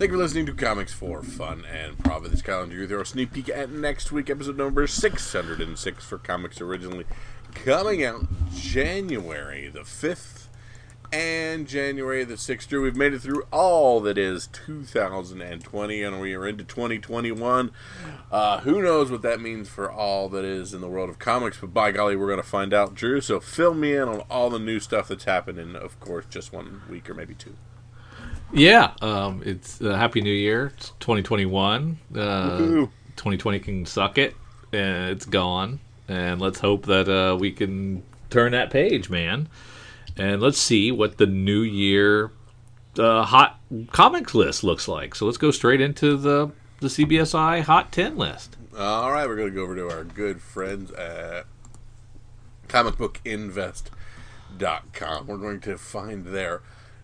Thank you for listening to Comics for Fun and Profit this calendar year. There a sneak peek at next week, episode number 606 for comics originally coming out January the 5th and January the 6th. Drew, we've made it through all that is 2020 and we are into 2021. Uh, who knows what that means for all that is in the world of comics, but by golly, we're going to find out, Drew. So fill me in on all the new stuff that's happened in, of course, just one week or maybe two. Yeah, um, it's uh, Happy New Year. It's 2021. Uh, 2020 can suck it, and it's gone. And let's hope that uh, we can turn that page, man. And let's see what the New Year uh, hot comics list looks like. So let's go straight into the the CBSI Hot 10 list. All right, we're going to go over to our good friends at comicbookinvest.com. We're going to find their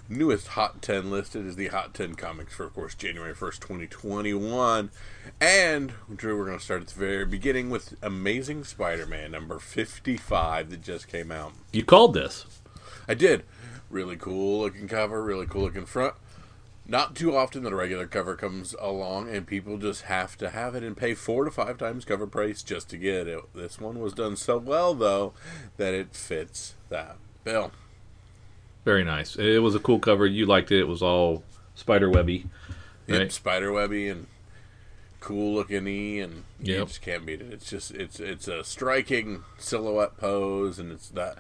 newest Hot 10 listed is the Hot 10 comics for, of course, January 1st, 2021. And, Drew, we're going to start at the very beginning with Amazing Spider Man number 55 that just came out. You called this. I did. Really cool looking cover, really cool looking front. Not too often that a regular cover comes along and people just have to have it and pay four to five times cover price just to get it. This one was done so well though that it fits that bill. Very nice. It was a cool cover. You liked it. It was all spider webby. Yep, Right. spiderwebby and cool looking e and you just can't beat it. It's just it's it's a striking silhouette pose and it's that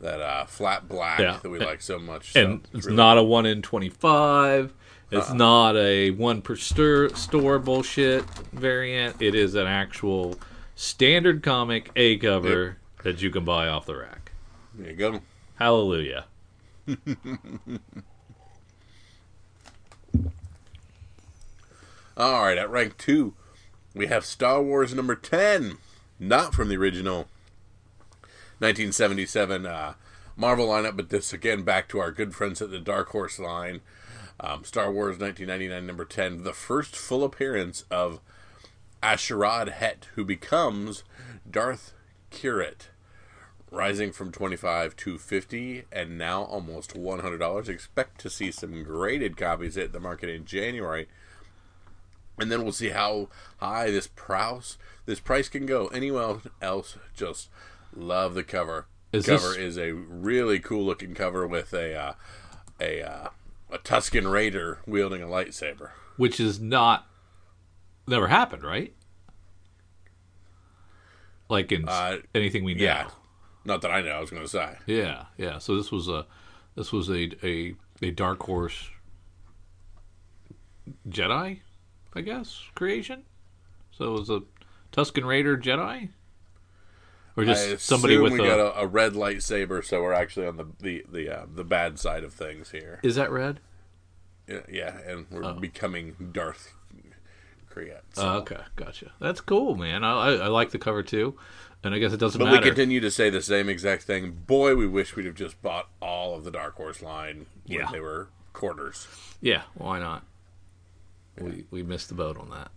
that uh, flat black Yeah. that we like so much. and so it's really- not a one in 25 Uh-uh. it's not a one per stir, store bullshit variant it is an actual standard comic a cover that you can buy off the rack there you go. hallelujah All right, at rank two, we have Star Wars number 10, not from the original 1977 uh, Marvel lineup, but this again back to our good friends at the Dark Horse line. Um, Star Wars 1999 number 10, the first full appearance of A'Sharad Hett, who becomes Darth Krayt. Rising from 25 to 50 and now almost $100. Expect to see some graded copies hit the market in January and then we'll see how high this price this price can go. Anyone else just love the cover. Is cover this- is a really cool looking cover with a uh, a uh, a Tusken Raider wielding a lightsaber. which is not never happened right like in Uh, anything we know Yeah, not that I know. I was going to say. yeah yeah so this was a this was a a, a dark horse jedi i guess creation so it was a tusken raider jedi or just somebody with we a got a, a red lightsaber, so we're actually on the the the uh, the bad side of things here. is that red Yeah, yeah and we're becoming Darth Krayt. So. oh, okay gotcha that's cool man I, I i like the cover too and i guess it doesn't But matter we continue to say the same exact thing. Boy, we wish we'd have just bought all of the Dark Horse line when Yeah. they were quarters. yeah why not we we missed the boat on that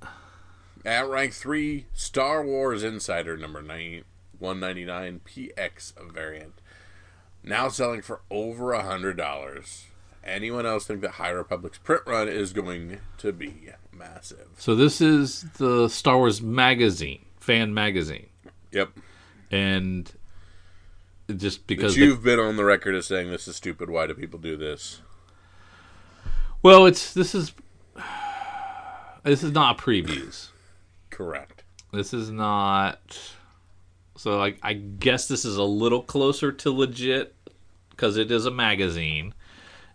At rank three, Star Wars Insider number nine, 199 PX variant. Now selling for over a hundred dollars. Anyone else think that High Republic's print run is going to be massive? So this is the Star Wars magazine, fan magazine, Yep. and just because But you've been on the record as saying this is stupid. Why do people do this? well, it's this is this is not previews. Correct. This is not. So I, I guess this is a little closer to legit because it is a magazine,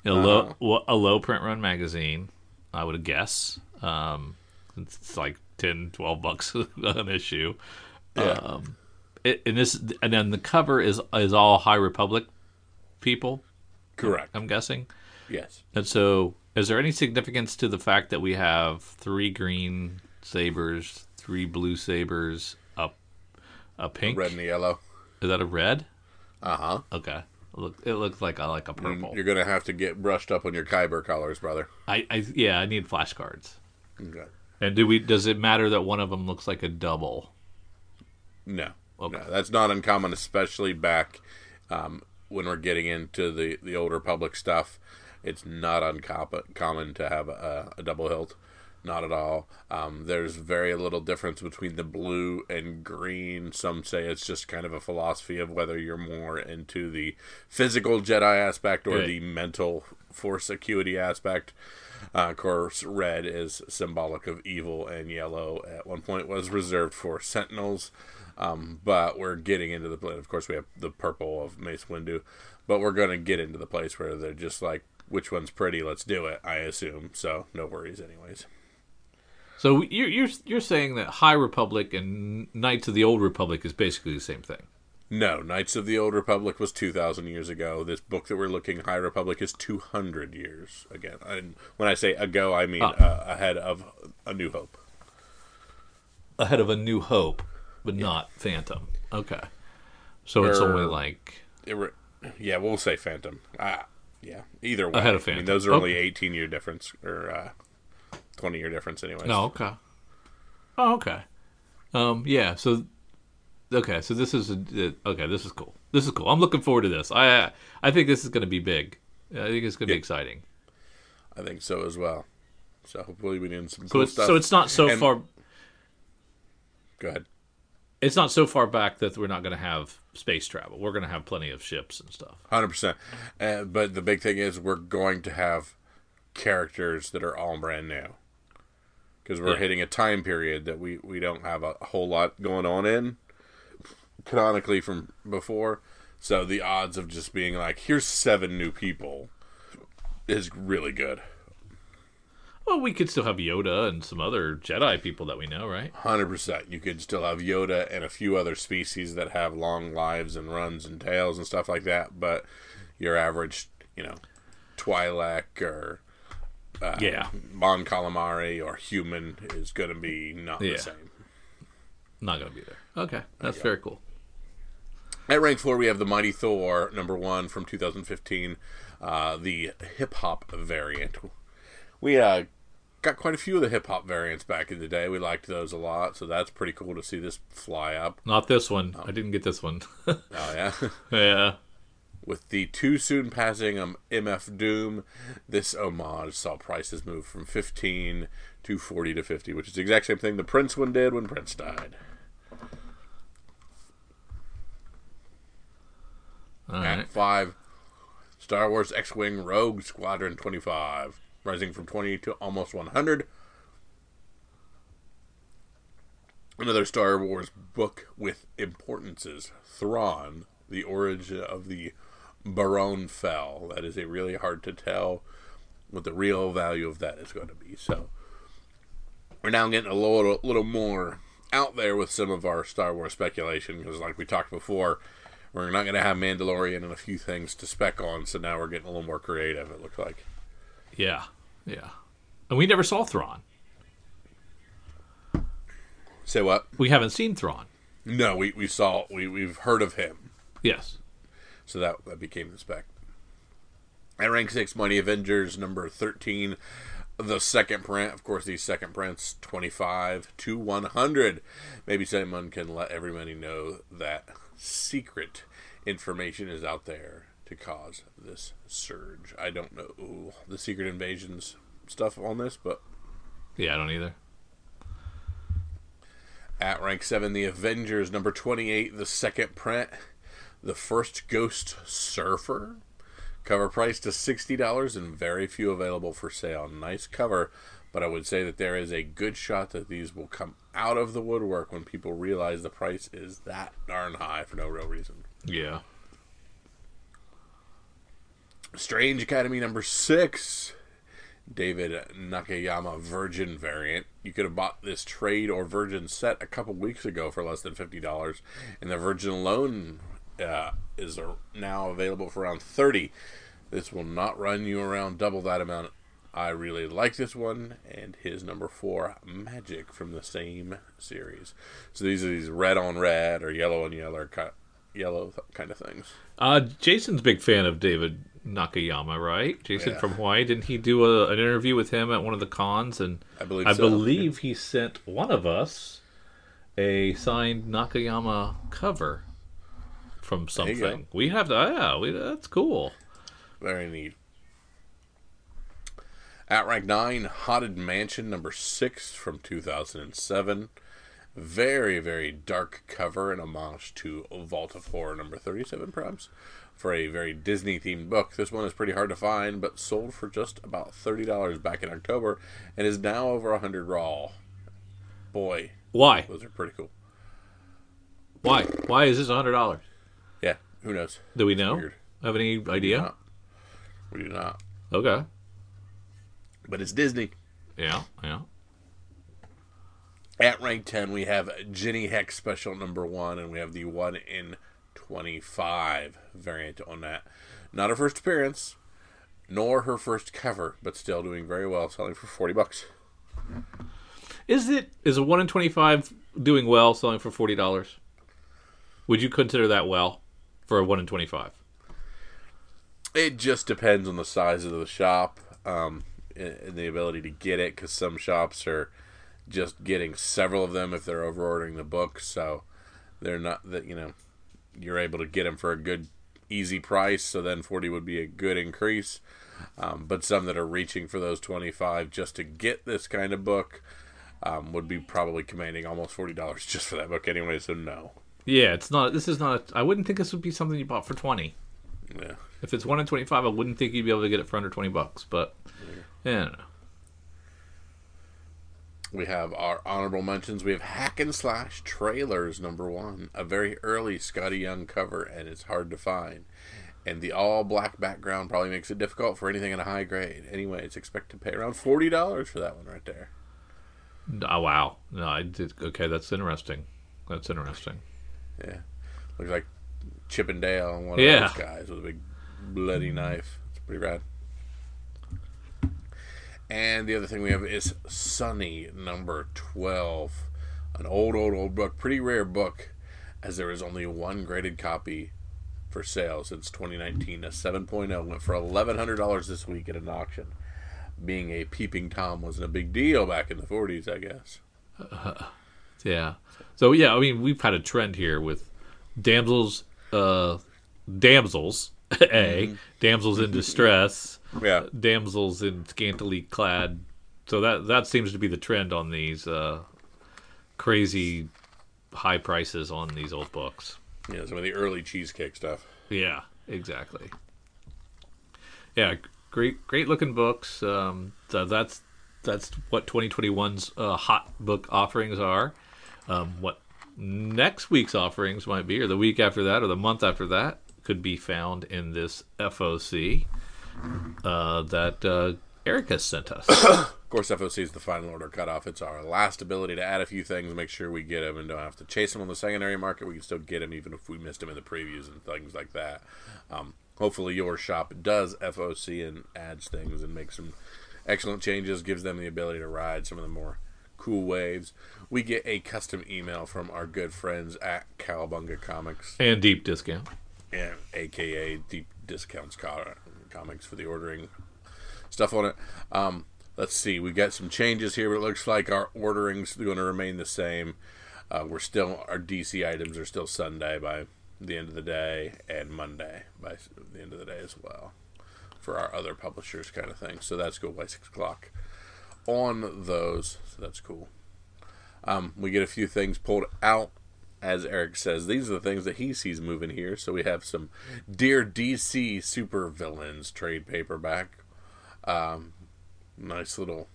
a low Uh-huh. a low print run magazine. I would guess. Um, it's like 10, 12 bucks an issue. Yeah. Um, it, and this and then the cover is is all High Republic people. Correct. I'm guessing. Yes. And so, is there any significance to the fact that we have three green sabers, three blue sabers, a a pink? Red and the yellow. Is that a red? Uh huh. Okay. Look, it looks like a like a purple. You're gonna have to get brushed up on your Kyber colors, brother. I, I yeah, I need flashcards. Okay. And do we? Does it matter that one of them looks like a double? No. Okay. No, that's not uncommon, especially back um, when we're getting into the the older public stuff. It's not uncommon to have a, a double hilt. Not at all. Um, there's very little difference between the blue and green. Some say it's just kind of a philosophy of whether you're more into the physical Jedi aspect or the mental force acuity aspect. Uh, of course, red is symbolic of evil, and yellow at one point was reserved for sentinels. Um, but we're getting into the place. Of course, we have the purple of Mace Windu, but we're going to get into the place where they're just like, which one's pretty? Let's do it. I assume so. No worries, anyways. So you're you're you're saying that High Republic and Knights of the Old Republic is basically the same thing. No, Knights of the Old Republic was 2,000 years ago. This book that we're looking, High Republic, is 200 years again. And when I say ago, I mean Ah. uh, ahead of A New Hope. Ahead of A New Hope, but not Phantom. Okay. So it's only like It re- yeah, we'll say Phantom. Ah, yeah, either way. Ahead of I mean, Phantom. those are only 18 year difference or uh, 20 year difference, anyways. no. Okay. Oh, okay. Um. Yeah. So. Okay. So this is a, uh, okay. This is cool. This is cool. I'm looking forward to this. I I think this is going to be big. I think it's going to be exciting. I think so as well. So hopefully we get some So cool it's stuff. so it's not so And- far. Go ahead. It's not so far back that we're not going to have space travel. We're going to have plenty of ships and stuff. Hundred percent. Uh, but the big thing is we're going to have characters that are all brand new because we're Yeah. hitting a time period that we we don't have a whole lot going on in canonically from before. So the odds of just being like, here's seven new people, is really good. Well, we could still have Yoda and some other Jedi people that we know, right? Hundred percent. You could still have Yoda and a few other species that have long lives and runs and tails and stuff like that, but your average, you know, Twi'lek or uh, Yeah. Mon Calamari or human is going to be not Yeah. the same. Not going to be there. Okay, that's very cool. At rank four, we have the Mighty Thor number one from 2015, uh, the hip hop variant. We uh, got quite a few of the hip hop variants back in the day. We liked those a lot, so that's pretty cool to see this fly up. Not this one. Oh. I didn't get this one. Oh yeah. yeah. With the too soon passing of MF Doom, this homage saw prices move from 15 to 40 to 50, which is the exact same thing the Prince one did when Prince died. All At right. 5, Star Wars X Wing Rogue Squadron 25, rising from 20 to almost 100. Another Star Wars book with importances Thrawn, the origin of the Baron Fel. That is a really hard to tell what the real value of that is going to be. So we're now getting a little, little more out there with some of our Star Wars speculation because, like we talked before, we're not going to have Mandalorian and a few things to spec on. So now we're getting a little more creative. It looks like. Yeah. Yeah. And we never saw Thrawn. Say what? We haven't seen Thrawn. No, we, we saw we we've heard of him. Yes. So that that became the spec. At rank six, Mighty Avengers number thirteen, the second print. Of course, these second prints twenty five to one hundred. Maybe someone can let everybody know that secret information is out there to cause this surge. I don't know the secret invasions stuff on this, but Yeah, I don't either. At rank 7, The Avengers, number 28, the second print, the first Ghost Surfer. Cover price to $60 and very few available for sale. Nice cover, but I would say that there is a good shot that these will come out of the woodwork when people realize the price is that darn high for no real reason. Yeah. Strange Academy number 6. David Nakayama Virgin variant. You could have bought this trade or Virgin set a couple weeks ago for less than fifty dollars, and the Virgin alone uh, is now available for around thirty. This will not run you around double that amount. I really like this one and his number four Magic from the same series. So these are these red on red or yellow on yellow, yellow kind of things. Uh, Jason's big fan of David Nakayama, right? Jason Yeah. from Hawaii. Didn't he do a, an interview with him at one of the cons? And I believe I so. believe he sent one of us a signed Nakayama cover from something. We have to. Yeah, we, that's cool. Very neat. At rank 9, Haunted Mansion number 6 from 2007. Very, very dark cover and homage to Vault of Horror number 37, perhaps, for a very Disney themed book. This one is pretty hard to find, but sold for just about $30 back in October and is now over 100 raw. Boy, Why? those are pretty cool. Why? Why is this hundred dollars? Yeah, who knows? Do we know? weird. Have any idea? Not. We do not. Okay. But it's Disney. Yeah. Yeah. At rank 10, we have Jinny Hex Special number 1, and we have the 1 in 25 variant on that. Not her first appearance, nor her first cover, but still doing very well, selling for 40 bucks. Is it is a one in twenty five doing well, selling for forty dollars? Would you consider that well for a one in twenty five? It just depends on the size of the shop um, and and the ability to get it, because some shops are just getting several of them if they're overordering the book, so they're not that you know you're able to get them for a good easy price. So then 40 would be a good increase. Um, but some that are reaching for those 25 just to get this kind of book um, would be probably commanding almost $40 just for that book anyway. So no, Yeah, it's not. This is not. I wouldn't think this would be something you bought for twenty. yeah. If it's one in twenty five, I wouldn't think you'd be able to get it for under twenty bucks. But yeah, I don't know. We have our honorable mentions. We have Hack and Slash Trailers number one, a very early Skottie Young cover, and it's hard to find. And the all black background probably makes it difficult for anything in a high grade. Anyways, expect to pay around forty dollars for that one right there. Oh wow. No, I did. Okay, that's interesting. That's interesting. Yeah, looks like Chip and one of Yeah. those guys with a big bloody knife. It's pretty rad. And the other thing we have is Sunny number 12. An old, old, old book. Pretty rare book, as there is only one graded copy for sale since 2019. A 7.0 went for $1,100 this week at an auction. Being a peeping Tom wasn't a big deal back in the 40s, I guess. Yeah. So yeah, I mean, we've had a trend here with damsels, uh, damsels, a damsels in distress, Yeah. damsels in scantily clad. So that that seems to be the trend on these uh, crazy high prices on these old books. Yeah, some of the early cheesecake stuff. Yeah, exactly. Yeah, great, great looking books. Um, so that's that's what 2021's uh, hot book offerings are. Um, what next week's offerings might be, or the week after that, or the month after that, could be found in this FOC uh, that uh, Erica sent us. Of course, FOC is the final order cutoff. It's our last ability to add a few things, make sure we get them, and don't have to chase them on the secondary market. We can still get them even if we missed them in the previews and things like that. Um, hopefully, your shop does FOC and adds things and makes some excellent changes, gives them the ability to ride some of the more cool waves. We get a custom email from our good friends at Cowabunga Comics and deep discount. and aka deep discounts co- comics for the ordering stuff on it. Um, let's see, we got some changes here, but it looks like our ordering's going to remain the same. Uh, we're still our DC items are still Sunday by the end of the day and Monday by the end of the day as well for our other publishers kind of thing. So that's cool by six o'clock on those. So that's cool. Um, we get a few things pulled out as Eric says, these are the things that he sees moving here. So we have some Dear DC Super Villains trade paperback. Um, nice little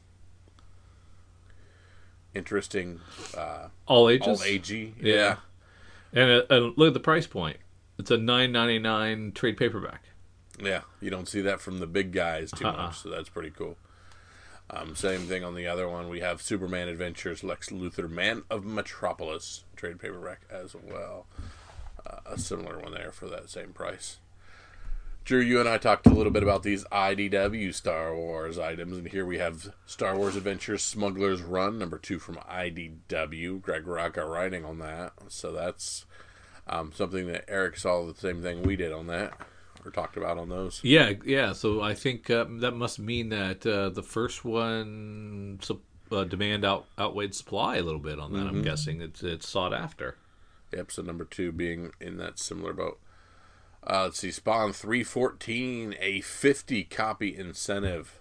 interesting uh, All ages. all agey. Yeah. Yeah. And, uh, and look at the price point. It's a nine ninety nine trade paperback. Yeah. You don't see that from the big guys too Uh-uh. much, so that's pretty cool. Um, same thing on the other one. We have Superman Adventures Lex Luthor Man of Metropolis trade paperback as well. Uh, a similar one there for that same price. Drew, you and I talked a little bit about these IDW Star Wars items, and here we have Star Wars Adventures Smuggler's Run, number two from IDW. Greg Rucka writing on that, so that's um, something that Eric saw the same thing we did on that, or talked about on those. Yeah, yeah. So I think uh, that must mean that uh, the first one uh, demand out outweighed supply a little bit on that. I'm guessing it's it's sought after. Yep, so number two being in that similar boat. Uh, let's see, Spawn 314, a 50 copy incentive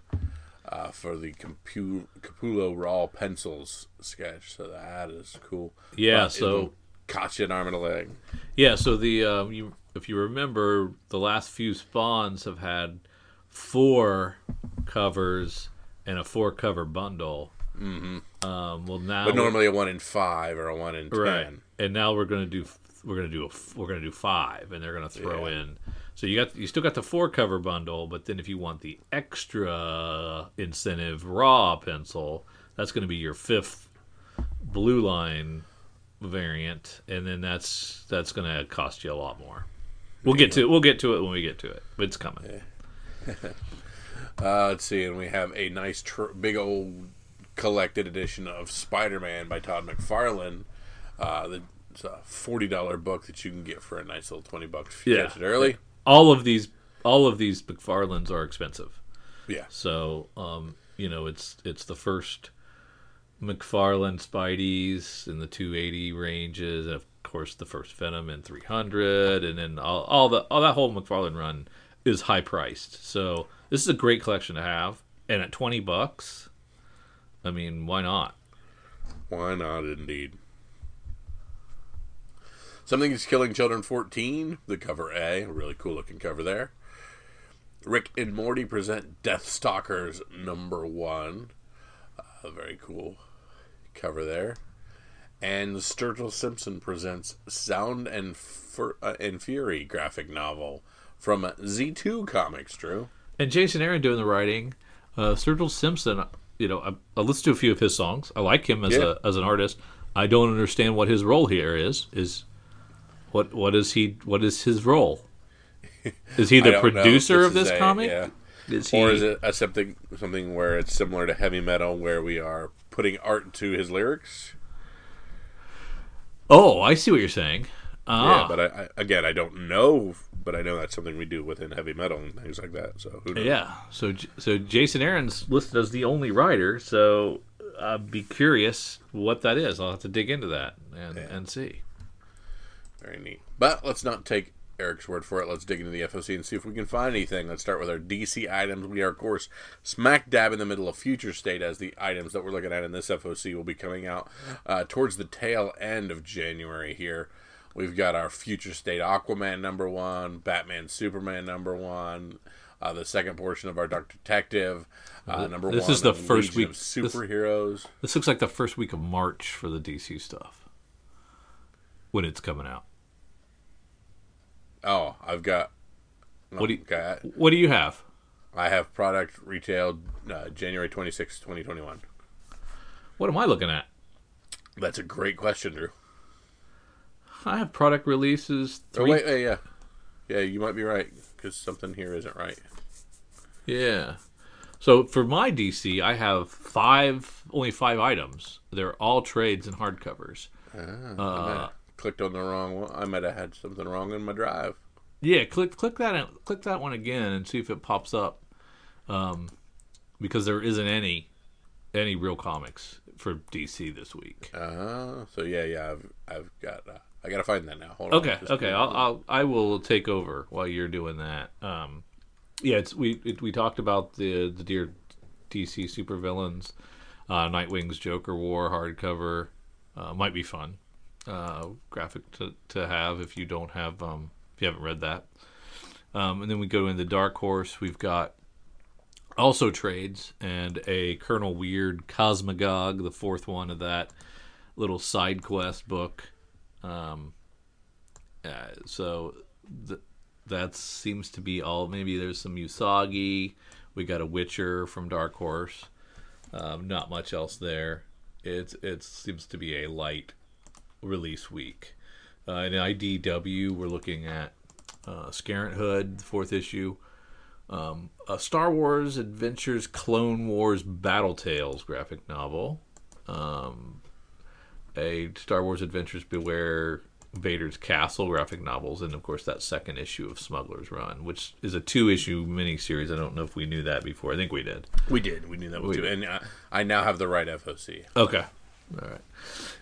uh, for the Capu- Capullo Raw pencils sketch. So that is cool. Yeah, But so- it'll you an arm and a leg. Yeah, so the um, you if you remember, the last few spawns have had four covers and a four cover bundle. Mm-hmm. Um, well, now But normally a one in five or a one in ten. right, and now we're gonna do we're gonna do a we're gonna do five, and they're gonna throw Yeah. in. So you got you still got the four cover bundle, but then if you want the extra incentive raw pencil, that's gonna be your fifth blue line variant, and then that's that's gonna cost you a lot more. We'll get to we'll get to it when we get to it, it's coming. Uh, let's see, and we have a nice, tr- big old collected edition of Spider-Man by Todd McFarlane. Uh, the, it's a forty dollar book that you can get for a nice little twenty bucks if you Yeah. catch it early. All of these all of these McFarlanes are expensive. Yeah, So, um, you know, it's it's the first McFarlane Spideys in the 280 ranges, and of course the first Venom in 300, and then all, all the all that whole McFarlane run is high priced. So this is a great collection to have, and at 20 bucks, I mean, why not? why not? Indeed. Something is killing children. Fourteen, the cover A, a really cool looking cover there. Rick and Morty present Death Stalkers number one. A very cool cover there. And Sturgill Simpson presents Sound and Fur- uh, and Fury graphic novel from Z2 Comics. Drew. And Jason Aaron doing the writing. Uh, Sturgill Simpson, you know, I, I listened to a few of his songs. I like him as Yeah. a as an artist. I don't understand what his role here is. Is what what is he? What is his role? Is he the producer of this a- comic? Yeah. Is he? Or is it a something something where it's similar to heavy metal, where we are putting art to his lyrics? Oh, I see what you're saying. Ah, Yeah, but I, I again I don't know, but I know that's something we do within heavy metal and things like that. So who knows? yeah. So so Jason Aaron's listed as the only writer. So I'd be curious what that is. I'll have to dig into that and and see. Very neat. But let's not take Eric's word for it. Let's dig into the FOC and see if we can find anything. Let's start with our DC items. We are, of course, smack dab in the middle of Future State as the items that we're looking at in this FOC will be coming out uh, towards the tail end of January here. We've got our Future State Aquaman number one, Batman Superman number one, uh, the second portion of our Dark Detective uh, number This one. is the first Legion week- of this- superheroes. This looks like the first week of March for the DC stuff when it's coming out. Oh, I've got. What do you- okay, What do you have? I have product retailed uh, January 26, 2021. What am I looking at? That's a great question, Drew. I have product releases. Oh, Three, wait, wait, yeah. Yeah, you might be right, because something here isn't right. Yeah. So for my DC, I have five, only five items. They're all trades and hardcovers. I might have clicked on the wrong one. I might have had something wrong in my drive. Yeah, click click that click that one again and see if it pops up. Um, because there isn't any any real comics for DC this week. Uh, so yeah, yeah, I've, I've got, uh, I gotta find that now. Hold on. Okay, okay. I'll, I'll I will take over while you're doing that. Um, yeah, it's we it, we talked about the the dear DC supervillains, uh, Nightwing's Joker War hardcover. Uh, might be fun, uh, graphic to to have if you don't have um if you haven't read that. Um, and then we go into Dark Horse. We've got also trades and a Colonel Weird Cosmagog, the fourth one of that little side quest book. Um, uh, so th- that seems to be all. Maybe there's some Usagi. We got a Witcher from Dark Horse. Um, not much else there. It it seems to be a light release week. Uh, in IDW, we're looking at uh, Scarenthood, the fourth issue. Um, a Star Wars Adventures Clone Wars Battle Tales graphic novel. Um, a Star Wars Adventures Beware Vader's Castle graphic novels, and of course that second issue of Smuggler's Run, which is a two-issue miniseries. I don't know if we knew that before. I think we did. We did. We knew that was We too. And uh, I now have the right FOC. Okay. All right.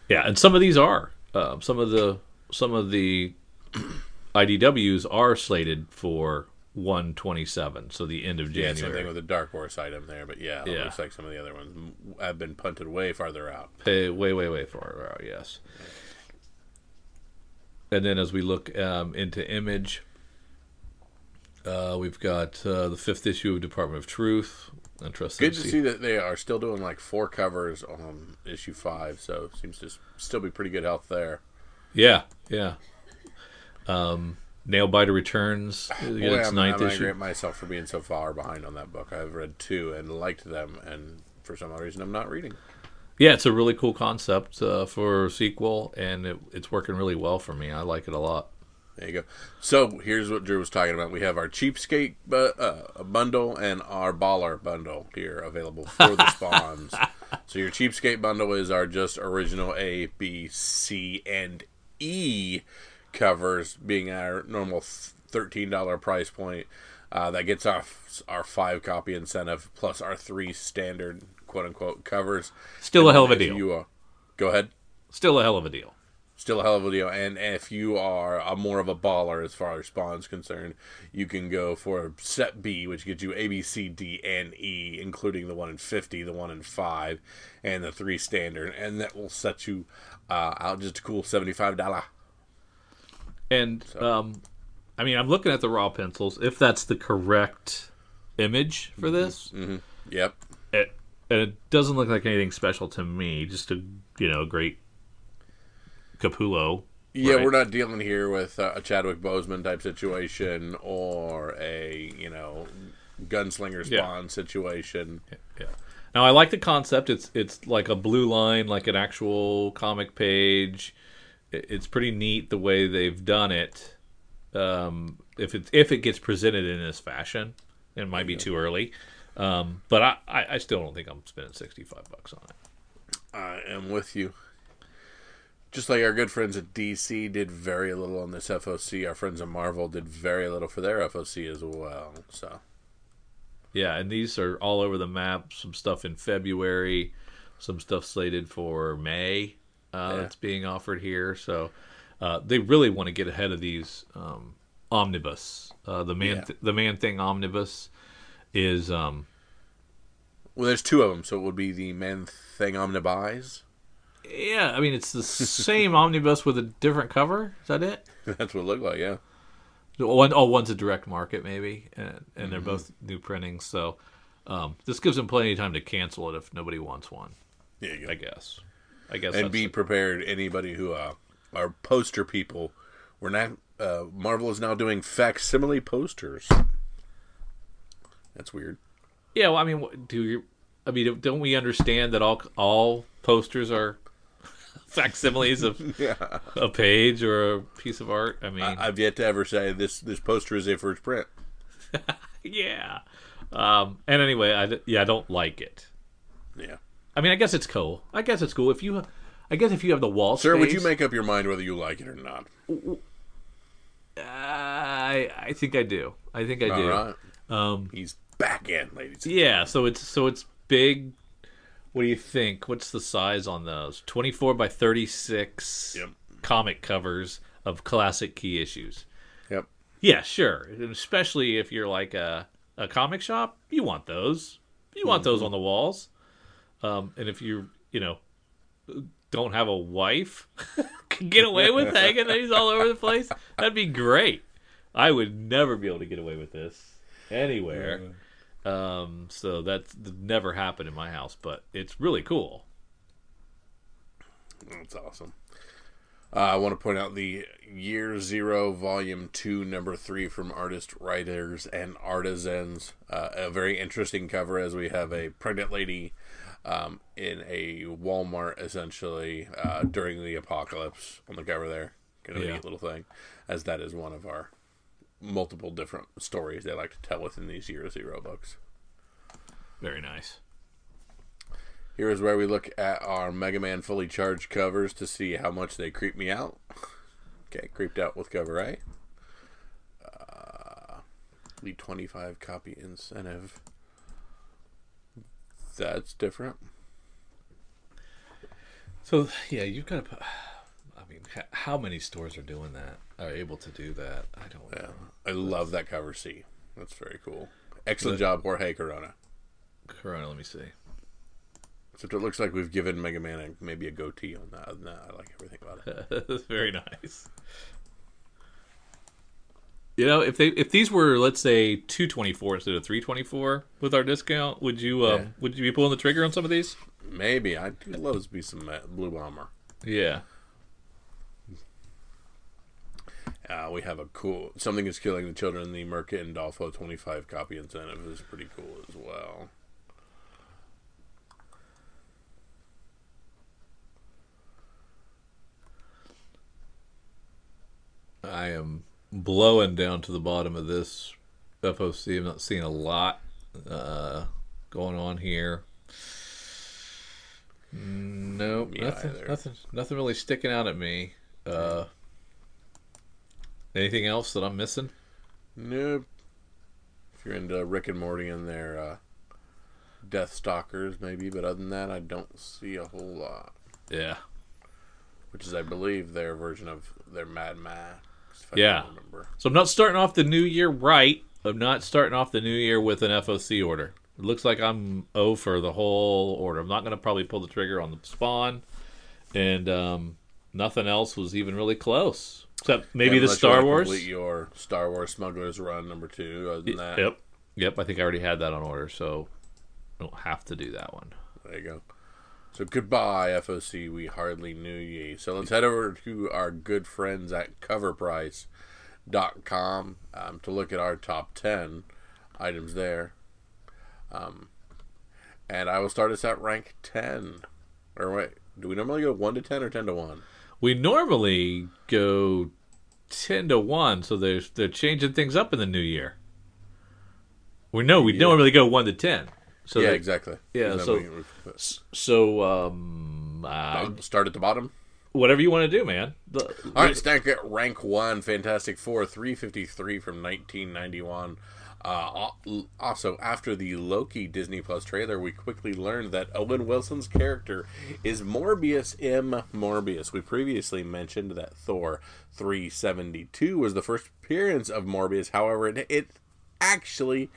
Yeah, and some of these are um, some of the some of the IDWs are slated for 127, so the end of Yeah, January. same thing with the Dark Horse item there, but yeah, it Yeah. looks like some of the other ones have been punted way farther out. Hey, way, way, way far out. Yes. And then as we look um, into Image, uh, we've got uh, the fifth issue of Department of Truth. Interesting. Good to see that they are still doing like four covers on issue five, so seems to still be pretty good health there. Yeah, yeah. Um, Nailbiter returns. uh, Boy, its I'm, ninth I'm issue. angry at myself for being so far behind on that book. I've read two and liked them, and for some odd reason, I'm not reading. Yeah, it's a really cool concept uh, for a sequel, and it, it's working really well for me. I like it a lot. There you go. So here's what Drew was talking about. We have our cheapskate bu- uh, bundle and our baller bundle here available for the spawns. so your cheapskate bundle is our just original A, B, C, and E covers, being our normal thirteen dollar price point. Uh, that gets off our five copy incentive plus our three standard quote unquote covers. Still a hell of a deal. You are, go ahead. Still a hell of a deal. Still a hell of a deal. And if you are a more of a baller as far as spawn's concerned, you can go for set B, which gets you A, B, C, D, and E, including the one in 50, the one in 5, and the 3 standard. And that will set you uh, out just a cool $75. And um, I mean, I'm looking at the raw pencils. If that's the correct image for this, Yep. it, and it doesn't look like anything special to me. Just a you know great Capullo. Yeah, Right. we're not dealing here with uh, a Chadwick Boseman type situation or a, you know, gunslinger Yeah. spawn situation. Yeah. Now I like the concept. It's it's like a blue line, like an actual comic page. It's pretty neat the way they've done it. Um, if it if it gets presented in this fashion, it might be too early. Um, but I, I, I still don't think I'm spending sixty five bucks on it. I am with you. Just like our good friends at DC did very little on this FOC, our friends at Marvel did very little for their FOC as well. So, Yeah, and these are all over the map. Some stuff in February, some stuff slated for May uh, Yeah. that's being offered here. So uh, they really want to get ahead of these um, omnibus. Uh, the man, Yeah. th- the man thing omnibus is um, well, there's two of them, so it would be the man Thing Omnibus. Yeah. I mean, it's the same omnibus with a different cover. Is that it? That's what it looked like, yeah. One, oh, one's a direct market maybe, and, and Mm-hmm. they're both new printings. So um, this gives them plenty of time to cancel it if nobody wants one. Yeah. I guess. I guess. and be the- prepared. Anybody who uh, are poster people, we're not. Uh, Marvel is now doing facsimile posters. That's weird. Yeah, well, I mean, do you? I mean, don't we understand that all all posters are facsimiles of Yeah, a page or a piece of art? I mean, I've yet to ever say this. This poster is a first print. yeah. Um, and anyway, I yeah, I don't like it. Yeah, I mean, I guess it's cool. I guess it's cool if you. I guess if you have the wall sir, would you make up your mind whether you like it or not? I I think I do. I think I All do. right, Um, he's back in, ladies. yeah. So it's so it's big. What do you think? What's the size on those? Twenty four by thirty six. Yep. comic covers of classic key issues. Yep. Yeah, sure. And especially if you're like a, a comic shop, you want those. You want those on the walls. Um, and if you, you know, don't have a wife, can get away with hanging these all over the place, that'd be great. I would never be able to get away with this anywhere. Um, so that's never happened in my house, but it's really cool. That's awesome. Uh, I want to point out the Year Zero, Volume Two, Number Three from Artist, Writers, and Artisans. Uh, a very interesting cover as we have a pregnant lady um, in a Walmart, essentially uh, during the apocalypse on the cover there. Kind of a Yeah. neat little thing, as that is one of our multiple different stories they like to tell within these Year Zero books. Very nice. Here is where we look at our Mega Man fully charged covers to see how much they creep me out. Okay, creeped out with cover A. Uh, the 25 copy incentive. That's different. So yeah, you've got to put. I mean, how many stores are doing that? Are able to do that? I don't Yeah, know. I love that cover C. That's very cool. Excellent job, Jorge Corona. Corona, let me see. Except it looks like we've given Mega Man a, maybe a goatee on that. Other that, I like everything about it. That's very nice. You know, if they if these were let's say two twenty four instead of three twenty four with our discount, would you um, Yeah. would you be pulling the trigger on some of these? Maybe I'd love to be some uh, Blue Bomber. Yeah. Uh, we have a cool something is killing the children. The Merca and twenty five copy incentive is pretty cool as well. I am blowing down to the bottom of this FOC. I'm not seeing a lot uh, going on here. Nope, Me nothing, either. nothing, nothing really sticking out at me. Uh, anything else that I'm missing? Nope. If you're into Rick and Morty and their uh, Death Stalkers, maybe, but other than that, I don't see a whole lot. Yeah, Which is, I believe, their version of their Mad Max. If I Yeah. remember. so I'm not starting off the new year right. I'm not starting off the new year with an FOC order. It looks like I'm O for the whole order. I'm not going to probably pull the trigger on the spawn, and um, nothing else was even really close. Except maybe the Star Wars. Complete your Star Wars Smugglers Run number two. Other than that, Yep. Yep. I think I already had that on order, so I don't have to do that one. There you go. So goodbye, FOC. We hardly knew ye. So let's head over to our good friends at CovrPrice.com um, to look at our top ten items there. Um, and I will start us at rank ten. Or wait, do we normally go one to ten or ten to one? We normally go ten to one, so they're they're changing things up in the new year. We know we Yeah. normally go one to ten. So yeah, they- exactly. yeah, so- so um, uh, start at the bottom. whatever you want to do, man. The- All right, stack at rank one, Fantastic Four, three fifty three from nineteen ninety one. Uh, also, after the Loki Disney Plus trailer, we quickly learned that Owen Wilson's character is Morbius M. Morbius. We previously mentioned that Thor 372 was the first appearance of Morbius. However, it, it actually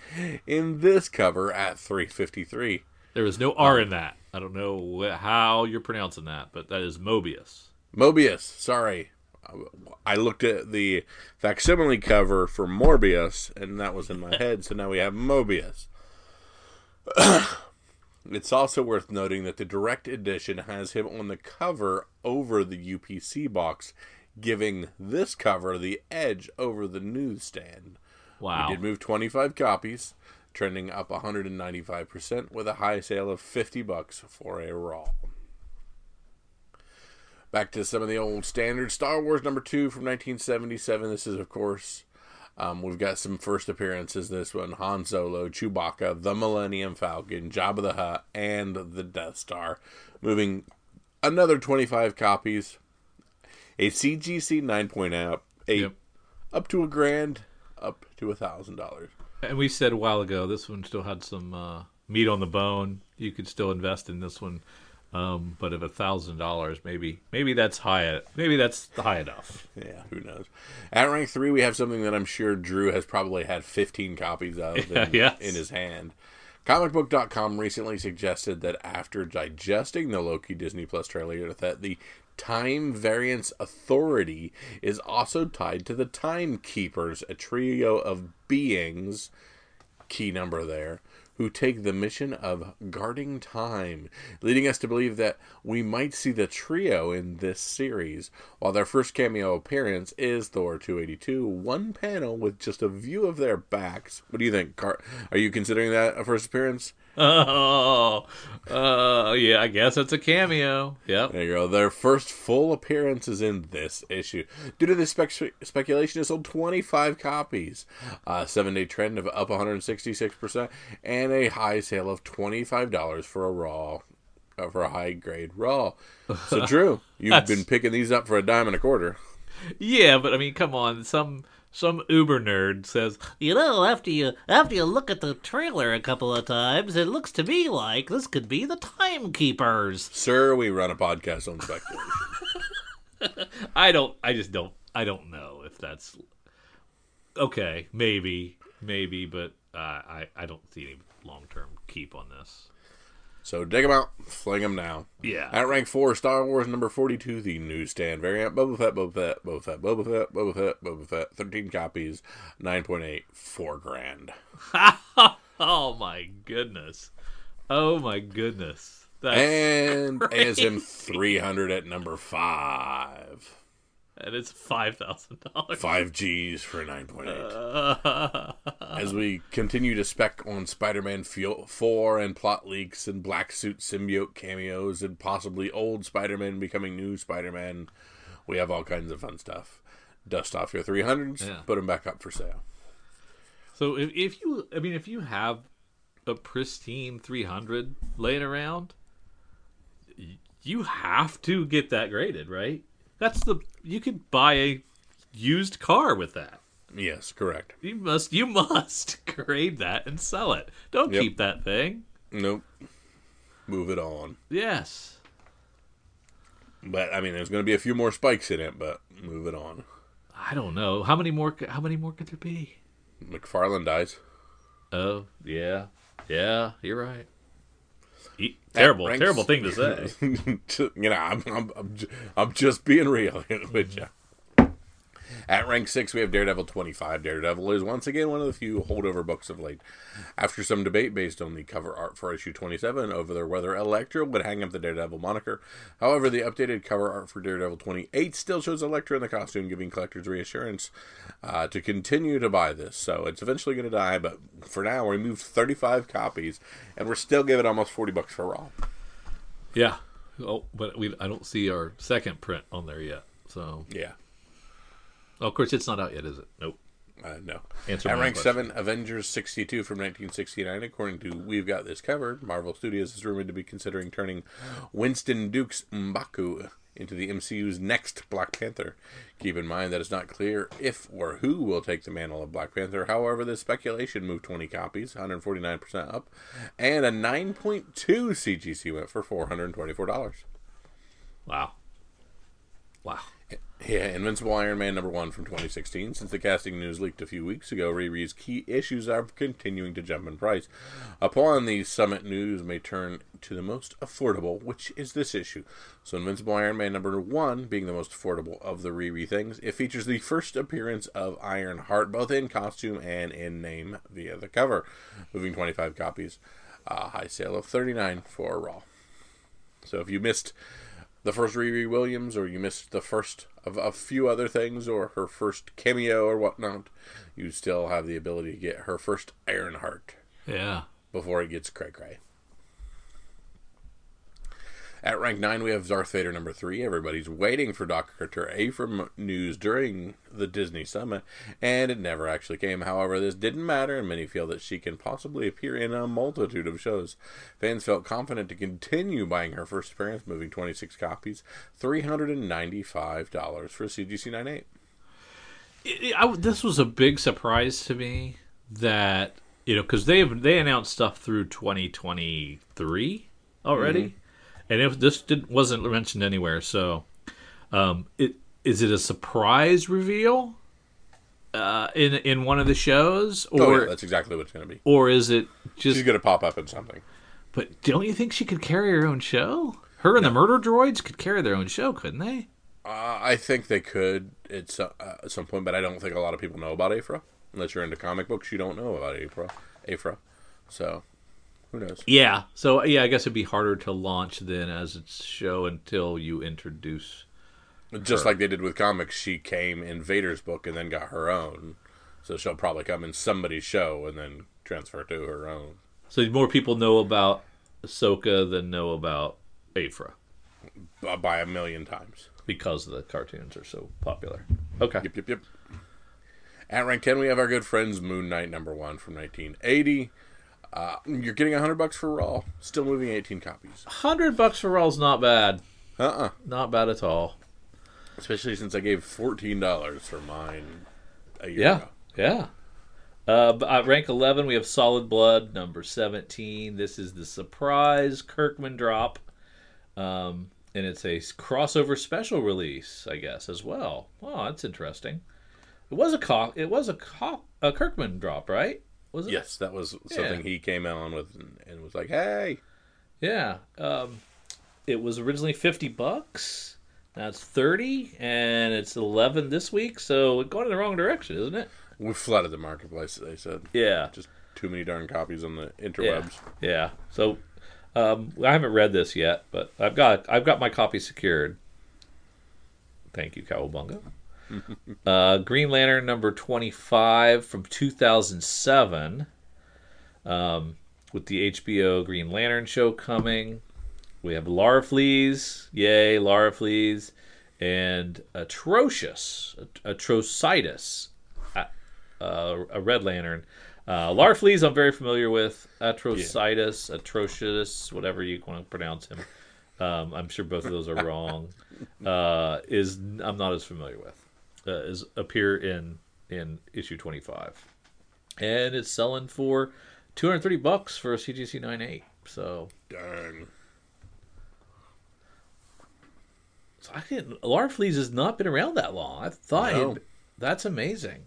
in this cover at 353. There is no R in that. I don't know how you're pronouncing that, but that is Mobius. Mobius, sorry. I looked at the facsimile cover for Morbius, and that was in my head, so now we have Mobius. it's also worth noting that the direct edition has him on the cover over the UPC box, giving this cover the edge over the newsstand. Wow. We did move 25 copies, trending up 195% with a high sale of 50 bucks for a raw. Back to some of the old standards. Star Wars number two from 1977. This is, of course, um, we've got some first appearances. This one Han Solo, Chewbacca, the Millennium Falcon, Jabba the Hutt, and the Death Star. Moving another 25 copies. A CGC 9.8 Yep. up to a grand, up to a thousand dollars. And we said a while ago this one still had some uh, meat on the bone. You could still invest in this one, um, but of a thousand dollars, maybe maybe that's high. Maybe that's high enough. Yeah, who knows? At rank three, we have something that I'm sure Drew has probably had 15 copies of in, Yes. in his hand. Comicbook.com recently suggested that after digesting the Loki Disney Plus trailer, that the Time Variance Authority is also tied to the Timekeepers, a trio of beings, key number there, who take the mission of guarding time, leading us to believe that we might see the trio in this series. While their first cameo appearance is Thor 282, one panel with just a view of their backs. What do you think? Are you considering that a first appearance? Oh, uh, yeah. I guess it's a cameo. Yep. There you go. Their first full appearance is in this issue. Due to this spec- speculation, it sold 25 copies, a seven day trend of up 166%, and a high sale of $25 for a raw, uh, for a high grade raw. So, Drew, you've been picking these up for a dime and a quarter. Yeah, but I mean, come on. Some some uber nerd says, You know, after you after you look at the trailer a couple of times, it looks to me like this could be the Timekeepers. Sir, we run a podcast on speculation. I don't. I just don't. I don't know if that's okay. Maybe maybe, but uh, I I don't see any long term keep on this. So dig them out, fling them now. Yeah. At rank four, Star Wars number forty-two, the newsstand variant, Boba Fett, Boba Fett, Boba Fett, Boba Fett, Boba Fett, Boba Fett, thirteen copies, nine point eight, four grand. oh my goodness. Oh my goodness. That's And crazy. ASM three hundred at number five. And it's five thousand dollars. Five G's for nine point eight. Uh, As we continue to spec on Spider-Man Four and plot leaks and black suit symbiote cameos and possibly old Spider-Man becoming new Spider-Man, we have all kinds of fun stuff. Dust off your three hundreds, Yeah. put them back up for sale. So if, if you, I mean, if you have a pristine 300 laying around, you have to get that graded, right? That's the you could buy a used car with that. Yes, correct. You must you must grade that and sell it. Don't Yep. keep that thing. Nope. Move it on. Yes. But I mean, there's going to be a few more spikes in it, but move it on. I don't know how many more. How many more could there be? McFarlane dies. Oh yeah, yeah. You're right. Terrible, ranks- terrible thing to say. you know, I'm, I'm, I'm, I'm just being real with you. At rank six, we have Daredevil 25. Daredevil is once again one of the few holdover books of late. After some debate based on the cover art for issue 27 over whether Elektra would hang up the Daredevil moniker, however, the updated cover art for Daredevil 28 still shows Elektra in the costume, giving collectors reassurance uh, to continue to buy this. So it's eventually going to die, but for now, we moved 35 copies, and we're still giving almost 40 bucks for Raw. Yeah. Oh, but we I don't see our second print on there yet. So, Yeah. Oh, of course, it's not out yet, is it? Nope. Uh, no. Answer At rank question. 7, Avengers 62 from 1969. According to We've Got This Covered, Marvel Studios is rumored to be considering turning Winston Duke's M'Baku into the MCU's next Black Panther. Keep in mind that it's not clear if or who will take the mantle of Black Panther. However, this speculation moved 20 copies, 149% up, and a 9.2 CGC went for $424. Wow. Wow. Yeah, Invincible Iron Man number one from 2016. Since the casting news leaked a few weeks ago, Riri's key issues are continuing to jump in price. Upon the summit news may turn to the most affordable, which is this issue. So Invincible Iron Man number one being the most affordable of the Riri things, it features the first appearance of Ironheart, both in costume and in name via the cover. Moving 25 copies. a high sale of 39 for Raw. So if you missed the first Riri Williams, or you missed the first of a few other things, or her first cameo or whatnot, you still have the ability to get her first Ironheart Yeah. before it gets cray cray. Rank 9, we have Darth Vader number 3. Everybody's waiting for Dr. Aphra news during the Disney Summit, and it never actually came. However, this didn't matter, and many feel that she can possibly appear in a multitude of shows. Fans felt confident to continue buying her first appearance, moving 26 copies, $395 for CGC 98. It- I- this was a big surprise to me that you know because they have they announced stuff through 2023 already, mm-hmm. And if this didn't wasn't mentioned anywhere. So, um, it is it a surprise reveal uh, in in one of the shows, Oh, or yeah, that's exactly what it's going to be. or is it just She's going to pop up in something. But don't you think she could carry her own show? Her and the Murder Droids could carry their own show, couldn't they? Uh, I think they could at some, uh, at some point, but I don't think a lot of people know about Aphra. Unless you're into comic books, you don't know about Aphra. Aphra. So, who knows? Yeah. So yeah, I guess it'd be harder to launch then as its show until you introduce. Just like they did with comics, she came in Vader's book and then got her own. So she'll probably come in somebody's show and then transfer to her own. So more people know about Ahsoka than know about Aphra By a million times. because the cartoons are so popular. Okay. Yep, yep, yep. At rank 10, we have our good friends Moon Knight number one from 1980. Uh, you're getting 100 bucks for Raw. Still moving 18 copies. Hundred bucks for Raw's not bad. Uh uh Not bad at all. Especially since I gave $14 for mine a year Yeah. ago. Yeah. Uh, at rank 11, we have Solid Blood, number 17. This is the surprise Kirkman drop. Um, and it's a crossover special release, I guess, as well. Oh, that's interesting. It was a co- It was a co- a Kirkman drop, right? Was it? Yes, that was something he came on with and, and was like, "Hey, Yeah. Um, it was originally fifty bucks. Now it's thirty, and it's eleven this week. So it's going in the wrong direction, isn't it? we flooded the marketplace." They said, Yeah. "Just too many darn copies on the Yeah. interwebs." Yeah. So um, I haven't read this yet, but I've got I've got my copy secured. Thank you, Cowabunga. uh, Green Lantern number twenty five from two thousand seven. Um, with the HBO Green Lantern show coming, we have Larfleeze, yay, Larfleeze, and Atrocious, Atrocitus, uh, a Red Lantern. Uh, Larfleeze, I'm very familiar with. Atrocitus, Atrocious, whatever you want to pronounce him. Um, I'm sure both of those are wrong. Uh, is I'm not as familiar with. Uh, is appear in in issue 25, and it's selling for 230 bucks for a CGC 98. So, Darn. so I didn't. Larfleeze has not been around that long. I thought No. that's amazing.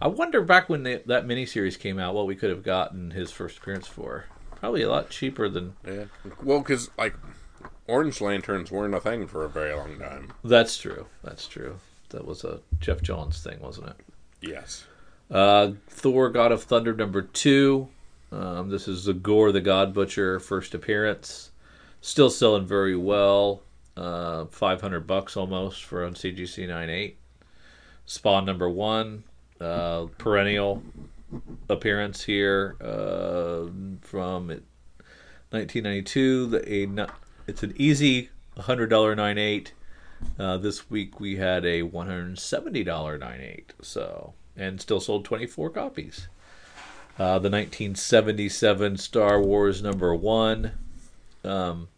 I wonder back when the, that miniseries came out, what we could have gotten his first appearance for. Probably a lot cheaper than. Yeah. Well, because like orange lanterns weren't a thing for a very long time. That's true. That's true. That was a Geoff Johns thing, wasn't it? Yes. Uh, Thor: God of Thunder number two. Um, this is the Gorr the God Butcher first appearance. Still selling very well. Uh, Five hundred bucks almost for on CGC 98. Spawn number one. Uh, perennial appearance here uh, from 1992. The a it's an easy hundred dollar 98. Uh, this week we had a one hundred seventy dollar 98. So and still sold 24 copies. Uh, the 1977 Star Wars number one. Um,